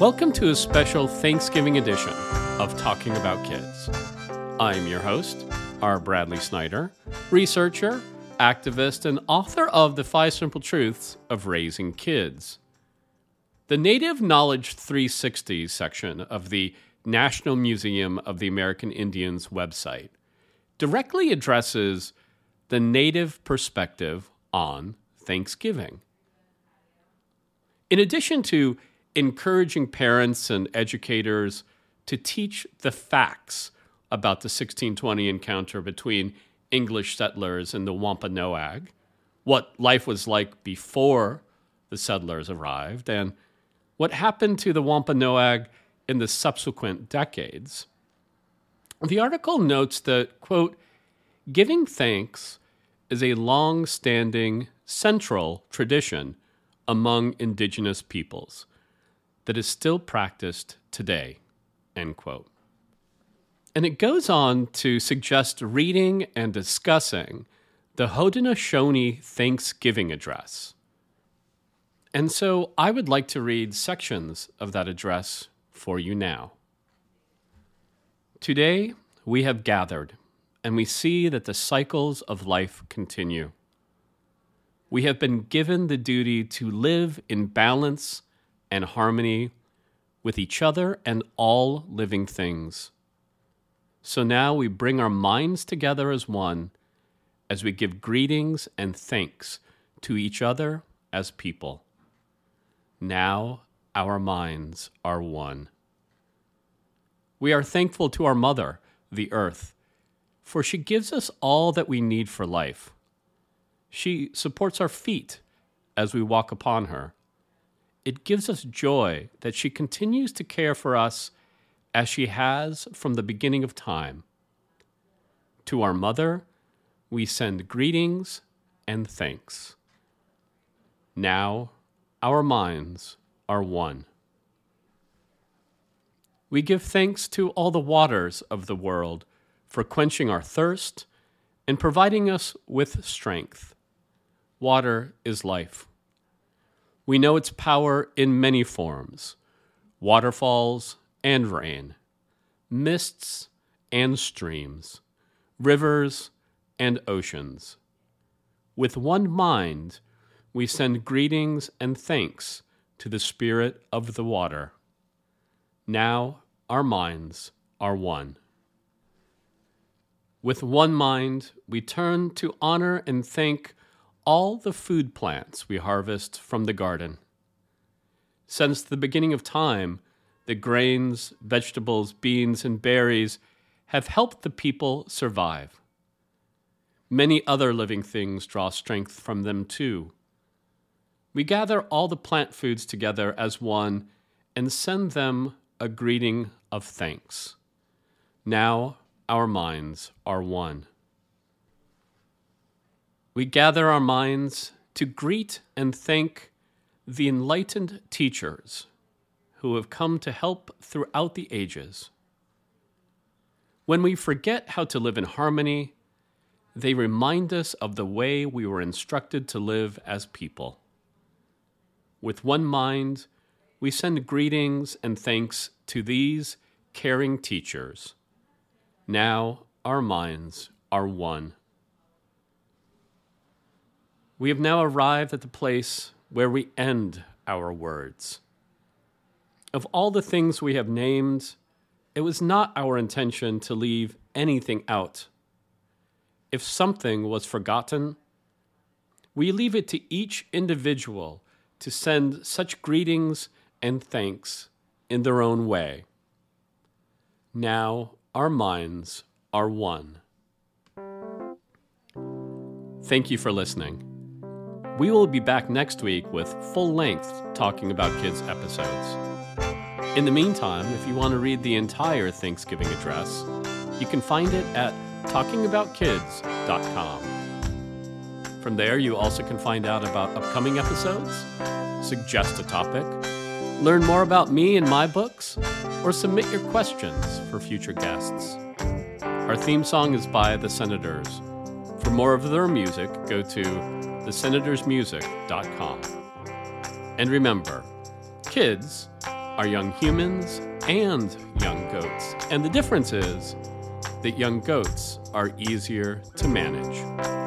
Welcome to a special Thanksgiving edition of Talking About Kids. I'm your host, R. Bradley Snyder, researcher, activist, and author of The Five Simple Truths of Raising Kids. The Native Knowledge 360 section of the National Museum of the American Indians website directly addresses the Native perspective on Thanksgiving. In addition to encouraging parents and educators to teach the facts about the 1620 encounter between English settlers and the Wampanoag, what life was like before the settlers arrived, and what happened to the Wampanoag in the subsequent decades. The article notes that, quote, giving thanks is a long standing central tradition among indigenous peoples that is still practiced today. End quote. And it goes on to suggest reading and discussing the Haudenosaunee Thanksgiving Address. And so I would like to read sections of that address for you now. Today, we have gathered, and we see that the cycles of life continue. We have been given the duty to live in balance and harmony with each other and all living things. So now we bring our minds together as one as we give greetings and thanks to each other as people. Now our minds are one. We are thankful to our mother, the earth, for she gives us all that we need for life. She supports our feet as we walk upon her it gives us joy that she continues to care for us as she has from the beginning of time. To our mother, we send greetings and thanks. Now, our minds are one. We give thanks to all the waters of the world for quenching our thirst and providing us with strength. Water is life. We know its power in many forms waterfalls and rain, mists and streams, rivers and oceans. With one mind, we send greetings and thanks to the Spirit of the water. Now our minds are one. With one mind, we turn to honor and thank all the food plants we harvest from the garden. Since the beginning of time, the grains, vegetables, beans, and berries have helped the people survive. Many other living things draw strength from them too. We gather all the plant foods together as one and send them a greeting of thanks. Now our minds are one we gather our minds to greet and thank the enlightened teachers who have come to help throughout the ages. When we forget how to live in harmony, they remind us of the way we were instructed to live as people. With one mind, we send greetings and thanks to these caring teachers. Now our minds are one. We have now arrived at the place where we end our words. Of all the things we have named, it was not our intention to leave anything out. If something was forgotten, we leave it to each individual to send such greetings and thanks in their own way. Now our minds are one. Thank you for listening. We will be back next week with full length Talking About Kids episodes. In the meantime, if you want to read the entire Thanksgiving address, you can find it at talkingaboutkids.com. From there, you also can find out about upcoming episodes, suggest a topic, learn more about me and my books, or submit your questions for future guests. Our theme song is by The Senators. For more of their music, go to thesenatorsmusic.com. And remember, kids are young humans and young goats. And the difference is that young goats are easier to manage.